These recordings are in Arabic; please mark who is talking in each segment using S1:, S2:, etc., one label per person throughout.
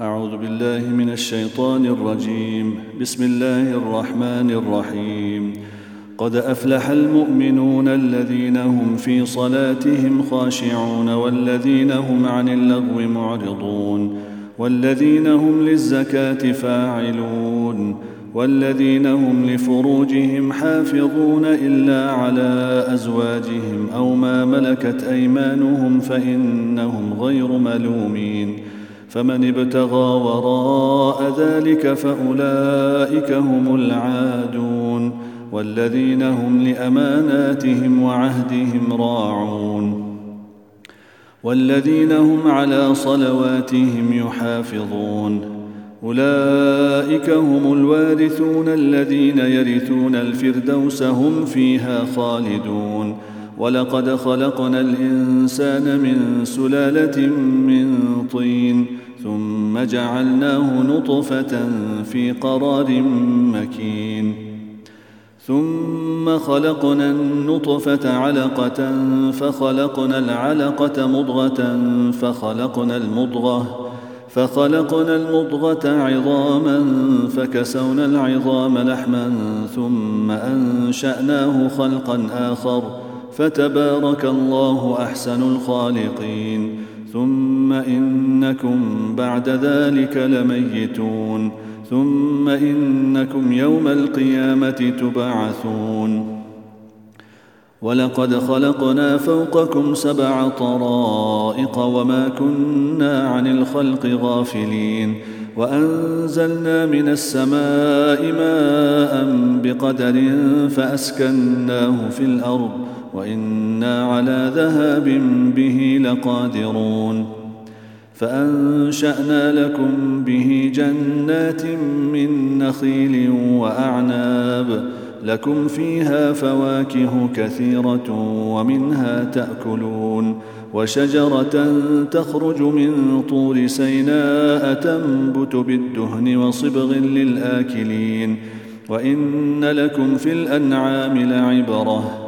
S1: أعوذ بالله من الشيطان الرجيم بسم الله الرحمن الرحيم قد أفلح المؤمنون الذين هم في صلاتهم خاشعون والذين هم عن اللغو معرضون والذين هم للزكاة فاعلون والذين هم لفروجهم حافظون إلا على أزواجهم أو ما ملكت أيمانهم فإنهم غير ملومين ۖ فمن ابتغى وراء ذلك فاولئك هم العادون والذين هم لاماناتهم وعهدهم راعون والذين هم على صلواتهم يحافظون اولئك هم الوارثون الذين يرثون الفردوس هم فيها خالدون ولقد خلقنا الانسان من سلاله من طين ثم جعلناه نطفه في قرار مكين ثم خلقنا النطفه علقه فخلقنا العلقه مضغه فخلقنا المضغه فخلقنا المضغه عظاما فكسونا العظام لحما ثم انشاناه خلقا اخر فتبارك الله احسن الخالقين ثم انكم بعد ذلك لميتون ثم انكم يوم القيامه تبعثون ولقد خلقنا فوقكم سبع طرائق وما كنا عن الخلق غافلين وانزلنا من السماء ماء بقدر فاسكناه في الارض وانا على ذهاب به لقادرون فانشانا لكم به جنات من نخيل واعناب لكم فيها فواكه كثيره ومنها تاكلون وشجره تخرج من طور سيناء تنبت بالدهن وصبغ للاكلين وان لكم في الانعام لعبره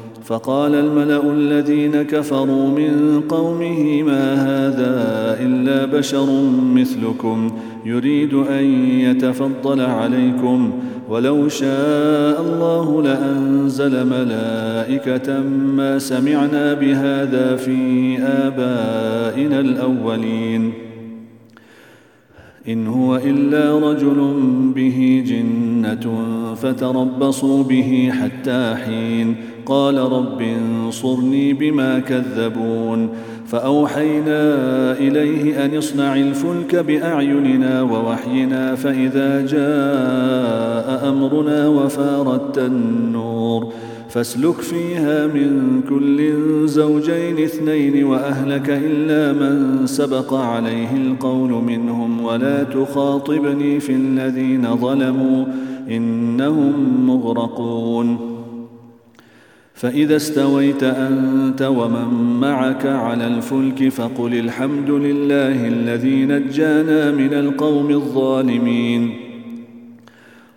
S1: فقال الملا الذين كفروا من قومه ما هذا الا بشر مثلكم يريد ان يتفضل عليكم ولو شاء الله لانزل ملائكه ما سمعنا بهذا في ابائنا الاولين ان هو الا رجل به جنه فتربصوا به حتى حين قال رب انصرني بما كذبون فاوحينا اليه ان اصنع الفلك باعيننا ووحينا فاذا جاء امرنا وفارت النور فاسلك فيها من كل زوجين اثنين واهلك الا من سبق عليه القول منهم ولا تخاطبني في الذين ظلموا انهم مغرقون فإذا استويت أنت ومن معك على الفلك فقل الحمد لله الذي نجانا من القوم الظالمين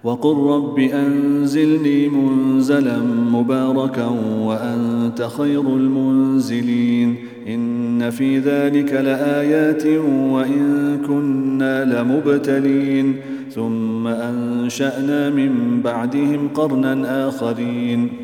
S1: وقل رب أنزلني منزلا مباركا وأنت خير المنزلين إن في ذلك لآيات وإن كنا لمبتلين ثم أنشأنا من بعدهم قرنا آخرين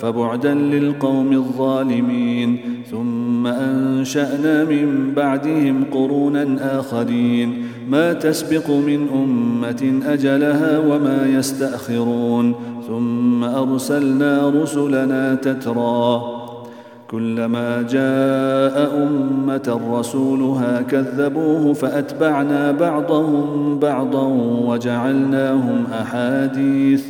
S1: فبعدا للقوم الظالمين ثم انشانا من بعدهم قرونا اخرين ما تسبق من امه اجلها وما يستاخرون ثم ارسلنا رسلنا تترى كلما جاء أمة رسولها كذبوه فأتبعنا بعضهم بعضا وجعلناهم أحاديث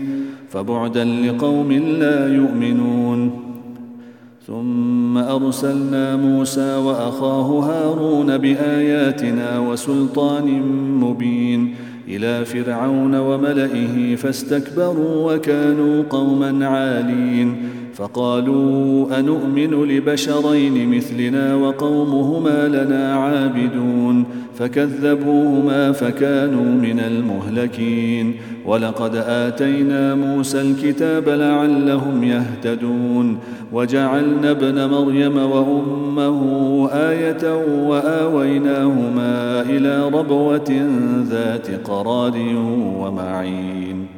S1: فبعدا لقوم لا يؤمنون ثم أرسلنا موسى وأخاه هارون بآياتنا وسلطان مبين إلى فرعون وملئه فاستكبروا وكانوا قوما عالين فقالوا انومن لبشرين مثلنا وقومهما لنا عابدون فكذبوهما فكانوا من المهلكين ولقد اتينا موسى الكتاب لعلهم يهتدون وجعلنا ابن مريم وامه ايه واويناهما الى ربوه ذات قرار ومعين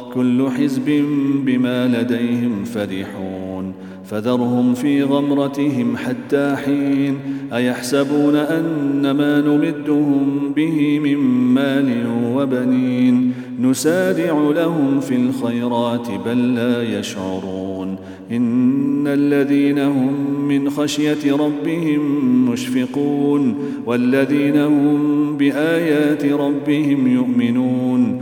S1: كل حزب بما لديهم فرحون فذرهم في غمرتهم حتى حين ايحسبون ان ما نمدهم به من مال وبنين نسارع لهم في الخيرات بل لا يشعرون ان الذين هم من خشيه ربهم مشفقون والذين هم بايات ربهم يؤمنون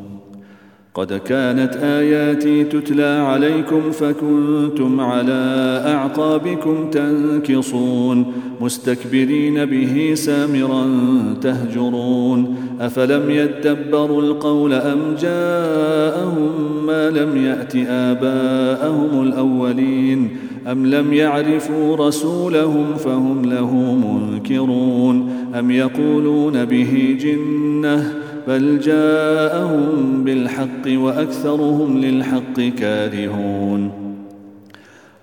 S1: قد كانت اياتي تتلى عليكم فكنتم على اعقابكم تنكصون مستكبرين به سامرا تهجرون افلم يدبروا القول ام جاءهم ما لم يات اباءهم الاولين ام لم يعرفوا رسولهم فهم له منكرون ام يقولون به جنه بل جاءهم بالحق واكثرهم للحق كارهون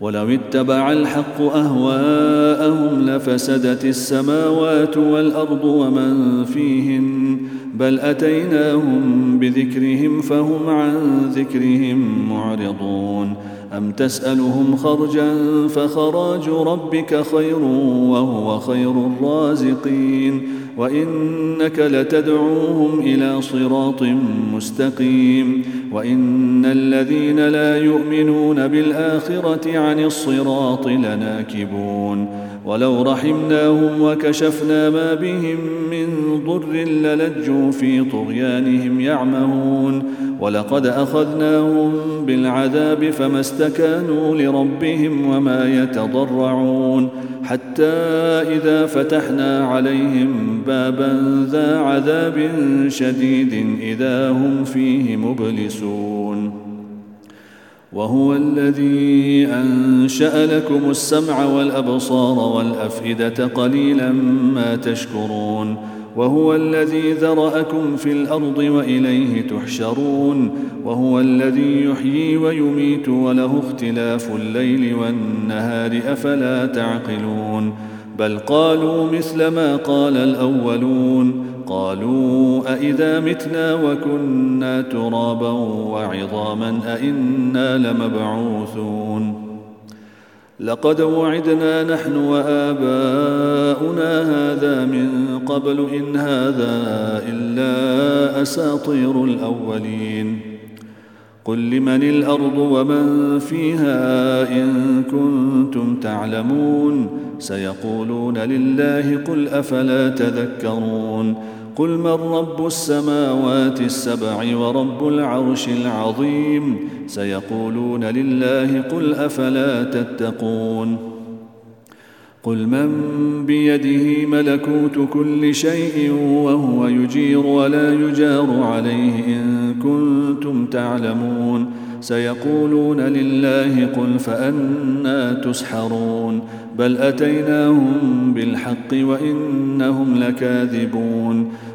S1: ولو اتبع الحق اهواءهم لفسدت السماوات والارض ومن فيهن بل اتيناهم بذكرهم فهم عن ذكرهم معرضون ام تسالهم خرجا فخراج ربك خير وهو خير الرازقين وانك لتدعوهم الى صراط مستقيم وان الذين لا يؤمنون بالاخره عن الصراط لناكبون ولو رحمناهم وكشفنا ما بهم من ضر للجوا في طغيانهم يعمهون ولقد اخذناهم بالعذاب فما استكانوا لربهم وما يتضرعون حتى اذا فتحنا عليهم بابا ذا عذاب شديد اذا هم فيه مبلسون وهو الذي انشا لكم السمع والابصار والافئده قليلا ما تشكرون وهو الذي ذراكم في الارض واليه تحشرون وهو الذي يحيي ويميت وله اختلاف الليل والنهار افلا تعقلون بل قالوا مثل ما قال الاولون قالوا أإذا متنا وكنا ترابا وعظاما أإنا لمبعوثون لقد وعدنا نحن وآباؤنا هذا من قبل إن هذا إلا أساطير الأولين قل لمن الأرض ومن فيها إن كنتم تعلمون سيقولون لله قل أفلا تذكرون قل من رب السماوات السبع ورب العرش العظيم سيقولون لله قل افلا تتقون قل من بيده ملكوت كل شيء وهو يجير ولا يجار عليه ان كنتم تعلمون سيقولون لله قل فانا تسحرون بل اتيناهم بالحق وانهم لكاذبون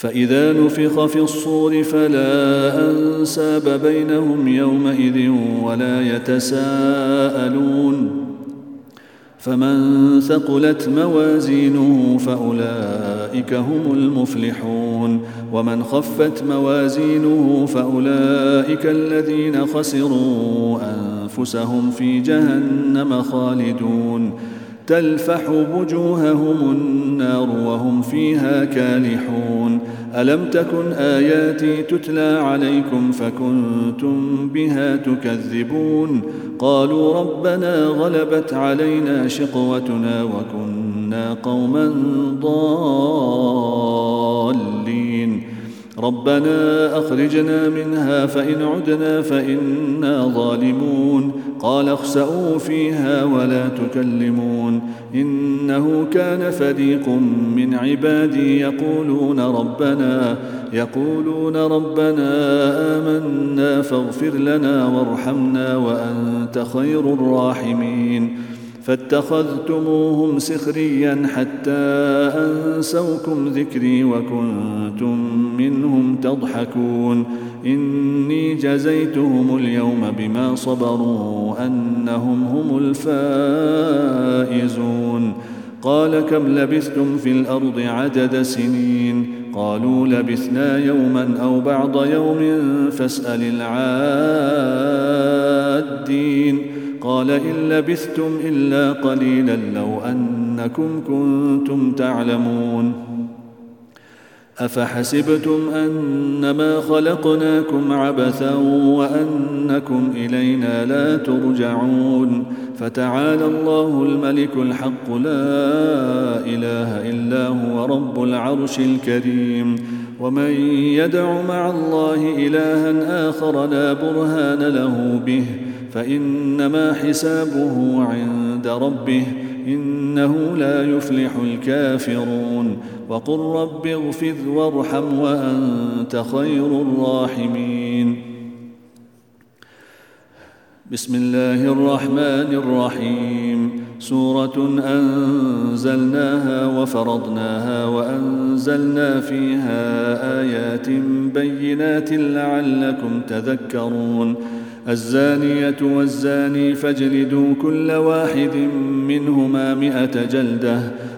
S1: فإذا نفخ في الصور فلا أنساب بينهم يومئذ ولا يتساءلون فمن ثقلت موازينه فأولئك هم المفلحون ومن خفت موازينه فأولئك الذين خسروا أنفسهم في جهنم خالدون تلفح وجوههم النار وهم فيها كالحون الم تكن اياتي تتلى عليكم فكنتم بها تكذبون قالوا ربنا غلبت علينا شقوتنا وكنا قوما ضالين ربنا اخرجنا منها فان عدنا فانا ظالمون قال اخسأوا فيها ولا تكلمون إنه كان فريق من عبادي يقولون ربنا يقولون ربنا آمنا فاغفر لنا وارحمنا وأنت خير الراحمين فاتخذتموهم سخريا حتى أنسوكم ذكري وكنتم منهم تضحكون إني جزيتهم اليوم بما صبروا أنهم هم الفائزون قال كم لبثتم في الأرض عدد سنين قالوا لبثنا يوما أو بعض يوم فاسأل العادين قال إن لبثتم إلا قليلا لو أنكم كنتم تعلمون أفحسبتم أنما خلقناكم عبثا وأنكم إلينا لا ترجعون فتعالى الله الملك الحق لا إله إلا هو رب العرش الكريم ومن يدع مع الله إلها آخر لا برهان له به فإنما حسابه عند ربه إنه لا يفلح الكافرون وقل رب اغفر وارحم وأنت خير الراحمين بسم الله الرحمن الرحيم سورة أنزلناها وفرضناها وأنزلنا فيها آيات بينات لعلكم تذكرون الزانية والزاني فاجلدوا كل واحد منهما مئة جلدة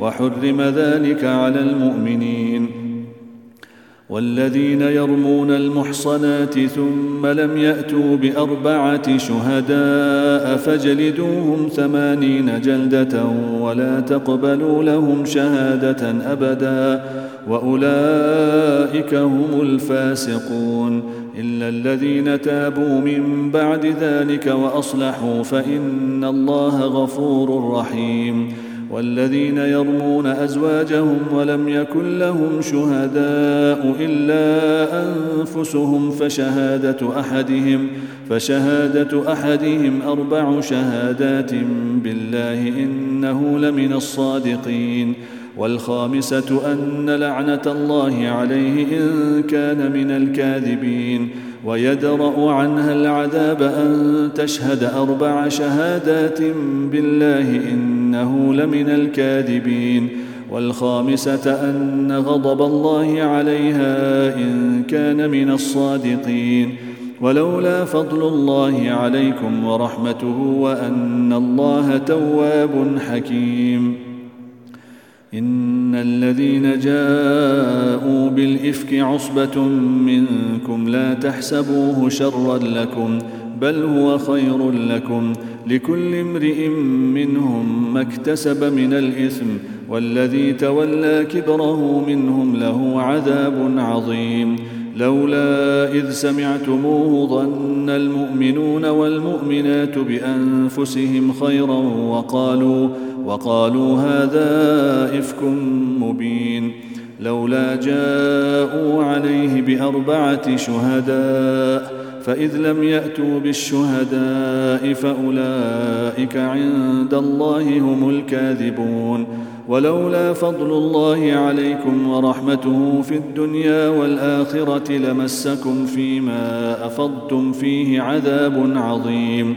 S1: وحرم ذلك على المؤمنين والذين يرمون المحصنات ثم لم ياتوا باربعه شهداء فجلدوهم ثمانين جلده ولا تقبلوا لهم شهاده ابدا واولئك هم الفاسقون الا الذين تابوا من بعد ذلك واصلحوا فان الله غفور رحيم والذين يرمون ازواجهم ولم يكن لهم شهداء الا انفسهم فشهاده احدهم فشهاده احدهم اربع شهادات بالله انه لمن الصادقين والخامسة أن لعنة الله عليه إن كان من الكاذبين ويدرأ عنها العذاب أن تشهد أربع شهادات بالله إنه لمن الكاذبين والخامسة أن غضب الله عليها إن كان من الصادقين ولولا فضل الله عليكم ورحمته وأن الله تواب حكيم إن الذين جاءوا بالإفك عصبة منكم لا تحسبوه شرا لكم بل هو خير لكم لكل امرئ منهم ما اكتسب من الإثم والذي تولى كبره منهم له عذاب عظيم لولا إذ سمعتموه ظن المؤمنون والمؤمنات بأنفسهم خيرا وقالوا وقالوا هذا إفك مبين لولا جاءوا عليه بأربعة شهداء فإذ لم يأتوا بالشهداء فأولئك عند الله هم الكاذبون ولولا فضل الله عليكم ورحمته في الدنيا والآخرة لمسكم فيما أفضتم فيه عذاب عظيم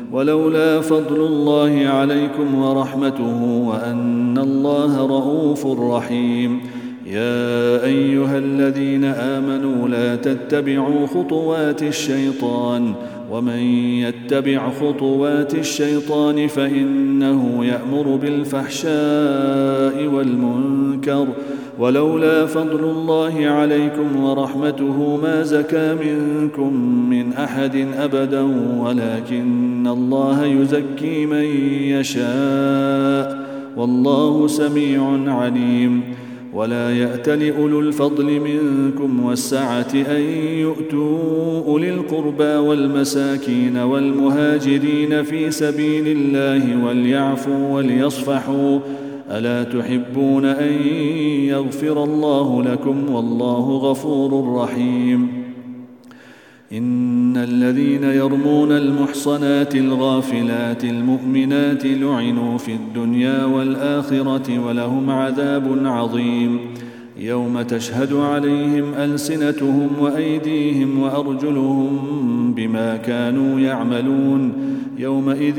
S1: ولولا فضل الله عليكم ورحمته وان الله رءوف رحيم يا ايها الذين امنوا لا تتبعوا خطوات الشيطان ومن يتبع خطوات الشيطان فانه يامر بالفحشاء والمنكر ولولا فضل الله عليكم ورحمته ما زكى منكم من احد ابدا ولكن الله يزكي من يشاء والله سميع عليم ولا يات لاولو الفضل منكم والسعه ان يؤتوا اولي القربى والمساكين والمهاجرين في سبيل الله وليعفوا وليصفحوا الا تحبون ان يغفر الله لكم والله غفور رحيم ان الذين يرمون المحصنات الغافلات المؤمنات لعنوا في الدنيا والاخره ولهم عذاب عظيم يوم تشهد عليهم السنتهم وايديهم وارجلهم بما كانوا يعملون يومئذ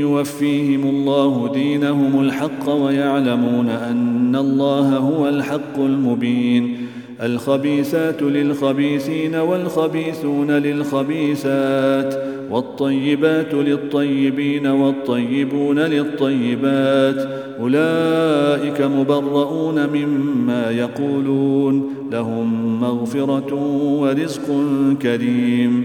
S1: يوفيهم الله دينهم الحق ويعلمون ان الله هو الحق المبين الخبيثات للخبيثين والخبيثون للخبيثات والطيبات للطيبين والطيبون للطيبات اولئك مبرؤون مما يقولون لهم مغفره ورزق كريم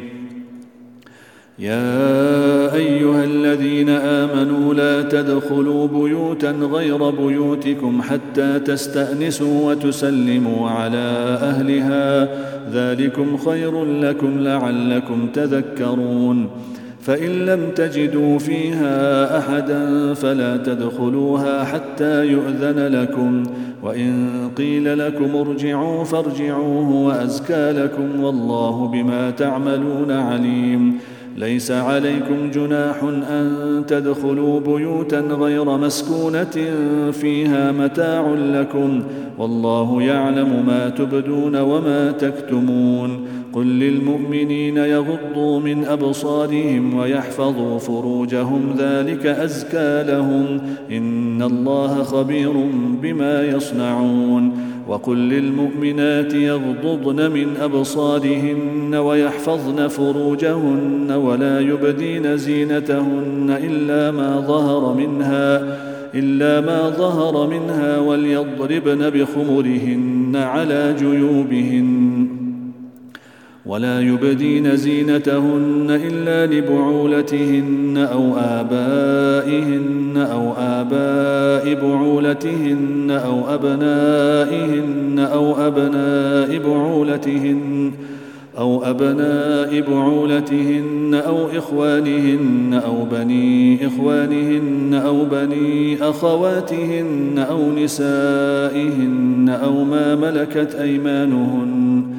S1: يا ايها الذين امنوا لا تدخلوا بيوتا غير بيوتكم حتى تستانسوا وتسلموا على اهلها ذلكم خير لكم لعلكم تذكرون فان لم تجدوا فيها احدا فلا تدخلوها حتى يؤذن لكم وان قيل لكم ارجعوا فارجعوه وازكى لكم والله بما تعملون عليم ليس عليكم جناح ان تدخلوا بيوتا غير مسكونه فيها متاع لكم والله يعلم ما تبدون وما تكتمون قل للمؤمنين يغضوا من ابصارهم ويحفظوا فروجهم ذلك ازكى لهم ان الله خبير بما يصنعون وقل للمؤمنات يغضضن من ابصارهن ويحفظن فروجهن ولا يبدين زينتهن الا ما ظهر منها إلا ما ظهر منها وليضربن بخمرهن على جيوبهن ولا يبدين زينتهن إلا لبعولتهن أو آبائهن أو آباء بعولتهن أو أبنائهن أو أبناء بعولتهن أو أبناء بعولتهن أو إخوانهن أو بني إخوانهن أو بني أخواتهن أو نسائهن أو ما ملكت أيمانهن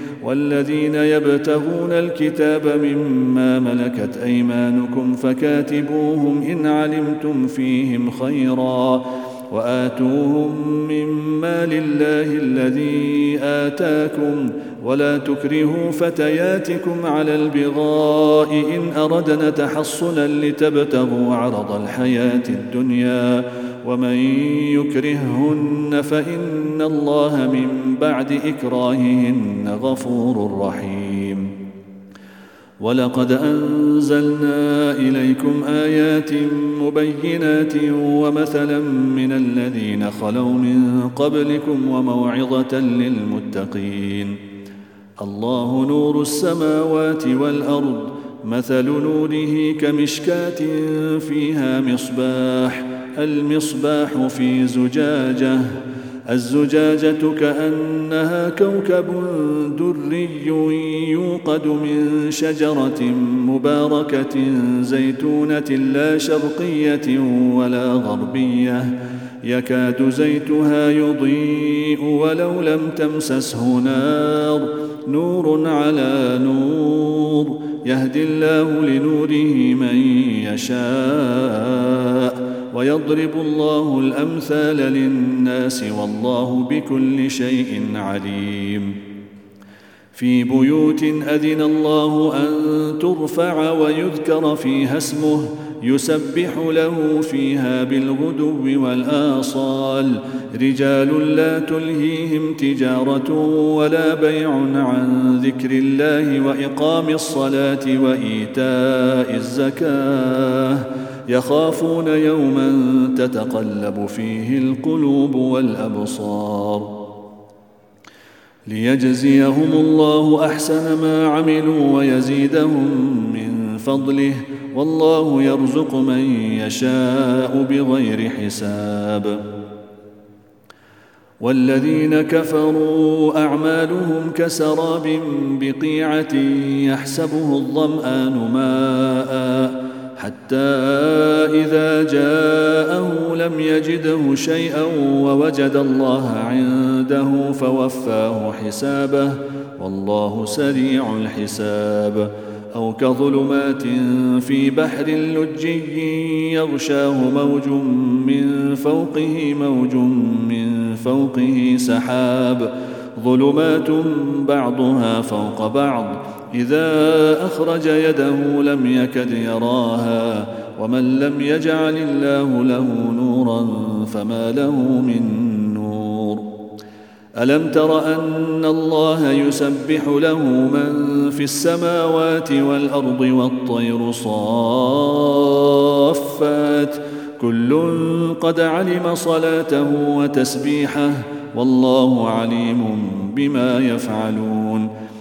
S1: والذين يبتغون الكتاب مما ملكت ايمانكم فكاتبوهم ان علمتم فيهم خيرا واتوهم مما لله الذي اتاكم ولا تكرهوا فتياتكم على البغاء ان اردنا تحصنا لتبتغوا عرض الحياه الدنيا ومن يكرههن فان الله من بعد اكراههن غفور رحيم ولقد انزلنا اليكم ايات مبينات ومثلا من الذين خلوا من قبلكم وموعظه للمتقين الله نور السماوات والارض مثل نوره كمشكاه فيها مصباح المصباح في زجاجه الزجاجة كأنها كوكب دري يوقد من شجرة مباركة زيتونة لا شرقية ولا غربية يكاد زيتها يضيء ولو لم تمسسه نار نور على نور يهدي الله لنوره من يشاء ويضرب الله الامثال للناس والله بكل شيء عليم في بيوت اذن الله ان ترفع ويذكر فيها اسمه يسبح له فيها بالغدو والاصال رجال لا تلهيهم تجاره ولا بيع عن ذكر الله واقام الصلاه وايتاء الزكاه يخافون يوما تتقلب فيه القلوب والابصار ليجزيهم الله احسن ما عملوا ويزيدهم من فضله والله يرزق من يشاء بغير حساب والذين كفروا اعمالهم كسراب بقيعه يحسبه الظمان ماء حتى إذا جاءه لم يجده شيئا ووجد الله عنده فوفاه حسابه والله سريع الحساب أو كظلمات في بحر لجي يغشاه موج من فوقه موج من فوقه سحاب ظلمات بعضها فوق بعض اذا اخرج يده لم يكد يراها ومن لم يجعل الله له نورا فما له من نور الم تر ان الله يسبح له من في السماوات والارض والطير صافات كل قد علم صلاته وتسبيحه والله عليم بما يفعلون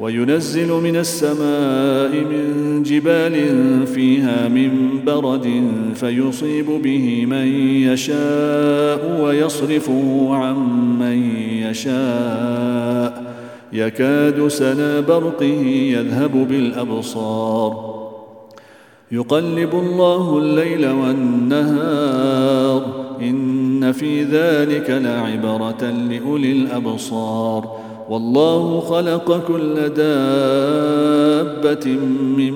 S1: وينزل من السماء من جبال فيها من برد فيصيب به من يشاء ويصرفه عن من يشاء يكاد سنا برقه يذهب بالابصار يقلب الله الليل والنهار ان في ذلك لعبره لاولي الابصار والله خلق كل دابة من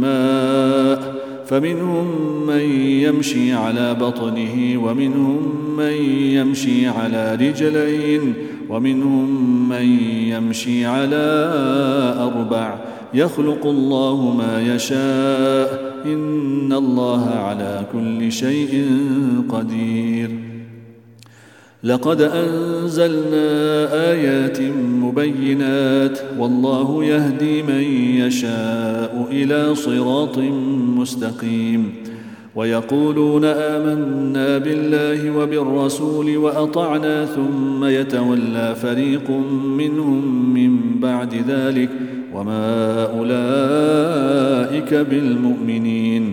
S1: ماء فمنهم من يمشي على بطنه ومنهم من يمشي على رجلين ومنهم من يمشي على أربع يخلق الله ما يشاء إن الله على كل شيء قدير لقد انزلنا ايات مبينات والله يهدي من يشاء الى صراط مستقيم ويقولون امنا بالله وبالرسول واطعنا ثم يتولى فريق منهم من بعد ذلك وما اولئك بالمؤمنين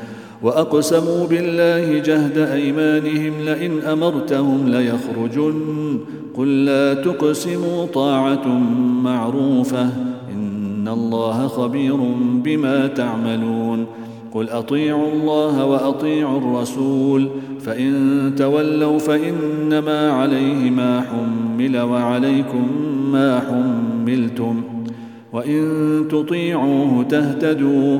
S1: واقسموا بالله جهد ايمانهم لئن امرتهم ليخرجن قل لا تقسموا طاعه معروفه ان الله خبير بما تعملون قل اطيعوا الله واطيعوا الرسول فان تولوا فانما عليه ما حمل وعليكم ما حملتم وان تطيعوه تهتدوا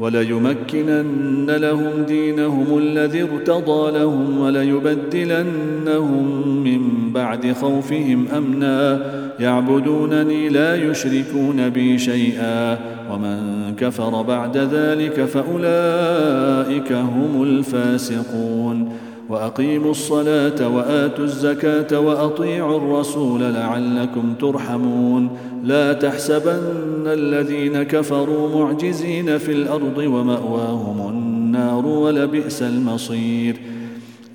S1: وليمكنن لهم دينهم الذي ارتضى لهم وليبدلنهم من بعد خوفهم امنا يعبدونني لا يشركون بي شيئا ومن كفر بعد ذلك فاولئك هم الفاسقون واقيموا الصلاه واتوا الزكاه واطيعوا الرسول لعلكم ترحمون لا تحسبن الذين كفروا معجزين في الارض وماواهم النار ولبئس المصير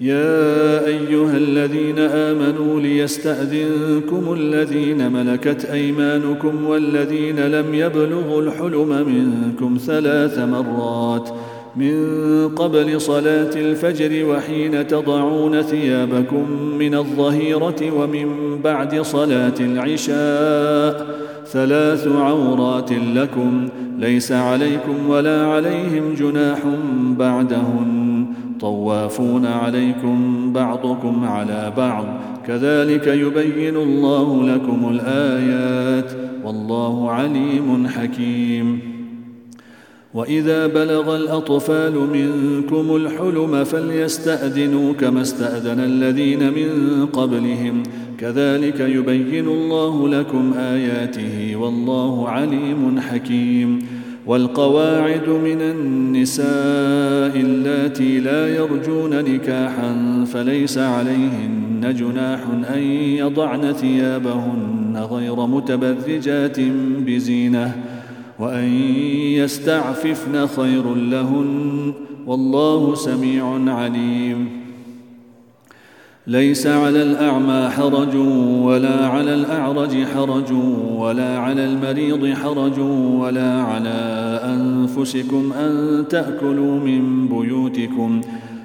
S1: يا ايها الذين امنوا ليستاذنكم الذين ملكت ايمانكم والذين لم يبلغوا الحلم منكم ثلاث مرات ۖ من قبل صلاة الفجر وحين تضعون ثيابكم من الظهيرة ومن بعد صلاة العشاء ثلاث عورات لكم ليس عليكم ولا عليهم جناح بعدهن طوافون عليكم بعضكم على بعض كذلك يبين الله لكم الآيات والله عليم حكيم واذا بلغ الاطفال منكم الحلم فليستاذنوا كما استاذن الذين من قبلهم كذلك يبين الله لكم اياته والله عليم حكيم والقواعد من النساء اللاتي لا يرجون نكاحا فليس عليهن جناح ان يضعن ثيابهن غير متبرجات بزينه وان يستعففن خير لهن والله سميع عليم ليس على الاعمى حرج ولا على الاعرج حرج ولا على المريض حرج ولا على انفسكم ان تاكلوا من بيوتكم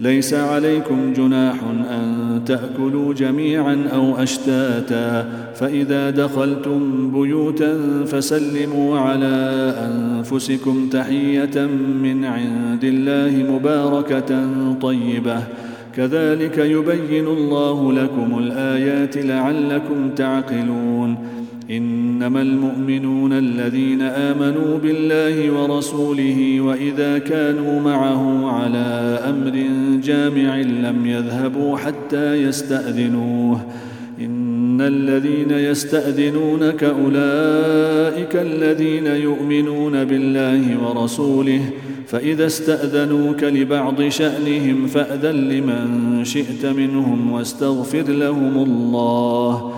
S1: ليس عليكم جناح ان تاكلوا جميعا او اشتاتا فاذا دخلتم بيوتا فسلموا على انفسكم تحيه من عند الله مباركه طيبه كذلك يبين الله لكم الايات لعلكم تعقلون انما المؤمنون الذين امنوا بالله ورسوله واذا كانوا معه على امر جامع لم يذهبوا حتى يستاذنوه ان الذين يستاذنونك اولئك الذين يؤمنون بالله ورسوله فاذا استاذنوك لبعض شانهم فاذن لمن شئت منهم واستغفر لهم الله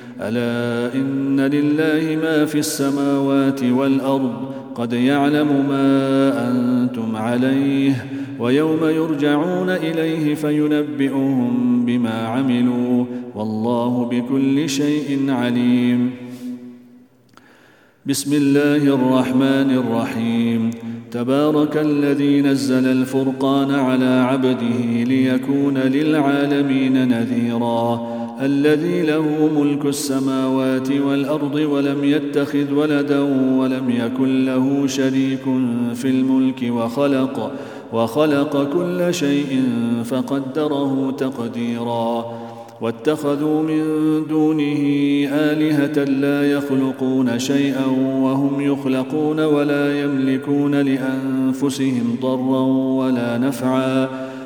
S1: الا ان لله ما في السماوات والارض قد يعلم ما انتم عليه ويوم يرجعون اليه فينبئهم بما عملوا والله بكل شيء عليم بسم الله الرحمن الرحيم تبارك الذي نزل الفرقان على عبده ليكون للعالمين نذيرا الذي له ملك السماوات والارض ولم يتخذ ولدا ولم يكن له شريك في الملك وخلق وخلق كل شيء فقدره تقديرا واتخذوا من دونه الهه لا يخلقون شيئا وهم يخلقون ولا يملكون لانفسهم ضرا ولا نفعا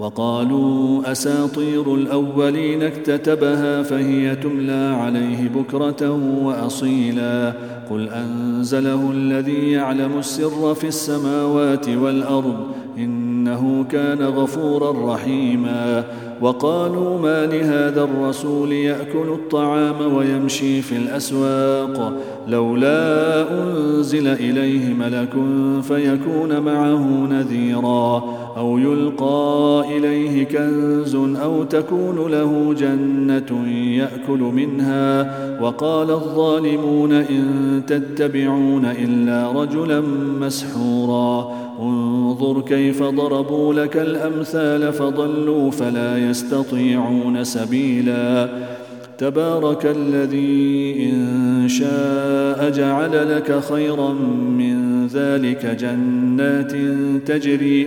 S1: وقالوا اساطير الاولين اكتتبها فهي تملى عليه بكره واصيلا قل انزله الذي يعلم السر في السماوات والارض انه كان غفورا رحيما وقالوا ما لهذا الرسول ياكل الطعام ويمشي في الاسواق لولا انزل اليه ملك فيكون معه نذيرا أو يلقى إليه كنز أو تكون له جنة يأكل منها وقال الظالمون إن تتبعون إلا رجلا مسحورا انظر كيف ضربوا لك الأمثال فضلوا فلا يستطيعون سبيلا تبارك الذي إن شاء جعل لك خيرا من ذلك جنات تجري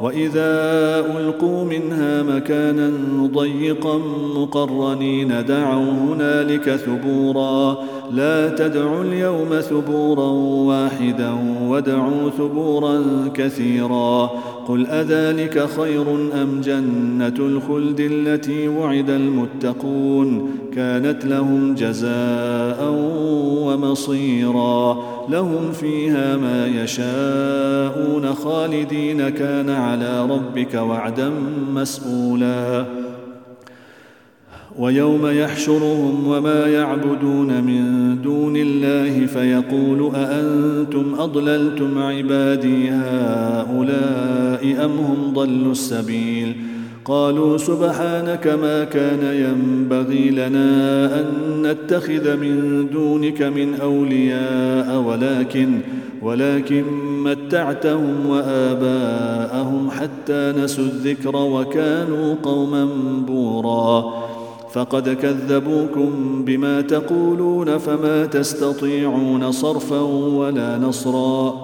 S1: واذا القوا منها مكانا ضيقا مقرنين دعوا هنالك ثبورا لا تدعوا اليوم ثبورا واحدا وادعوا ثبورا كثيرا قل اذلك خير ام جنه الخلد التي وعد المتقون كانت لهم جزاء ومصيرا لهم فيها ما يشاءون خالدين كان على ربك وعدا مسؤولا ويوم يحشرهم وما يعبدون من دون الله فيقول أأنتم أضللتم عبادي هؤلاء أم هم ضلوا السبيل ۖ قالوا سبحانك ما كان ينبغي لنا ان نتخذ من دونك من اولياء ولكن ولكن متعتهم واباءهم حتى نسوا الذكر وكانوا قوما بورا فقد كذبوكم بما تقولون فما تستطيعون صرفا ولا نصرا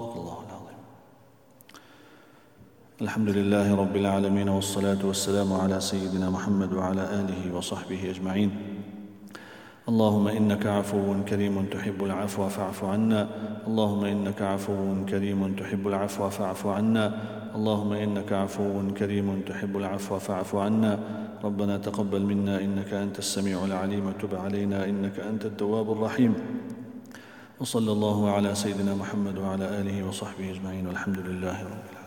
S2: الحمد لله رب العالمين والصلاة والسلام على سيدنا محمد وعلى آله وصحبه أجمعين اللهم إنك عفو كريم تحب العفو فاعف عنا اللهم إنك عفو كريم تحب العفو فاعف عنا اللهم إنك عفو كريم تحب العفو فاعف عنا ربنا تقبل منا إنك أنت السميع العليم وتب علينا إنك أنت التواب الرحيم وصلى الله على سيدنا محمد وعلى آله وصحبه أجمعين والحمد لله رب العالمين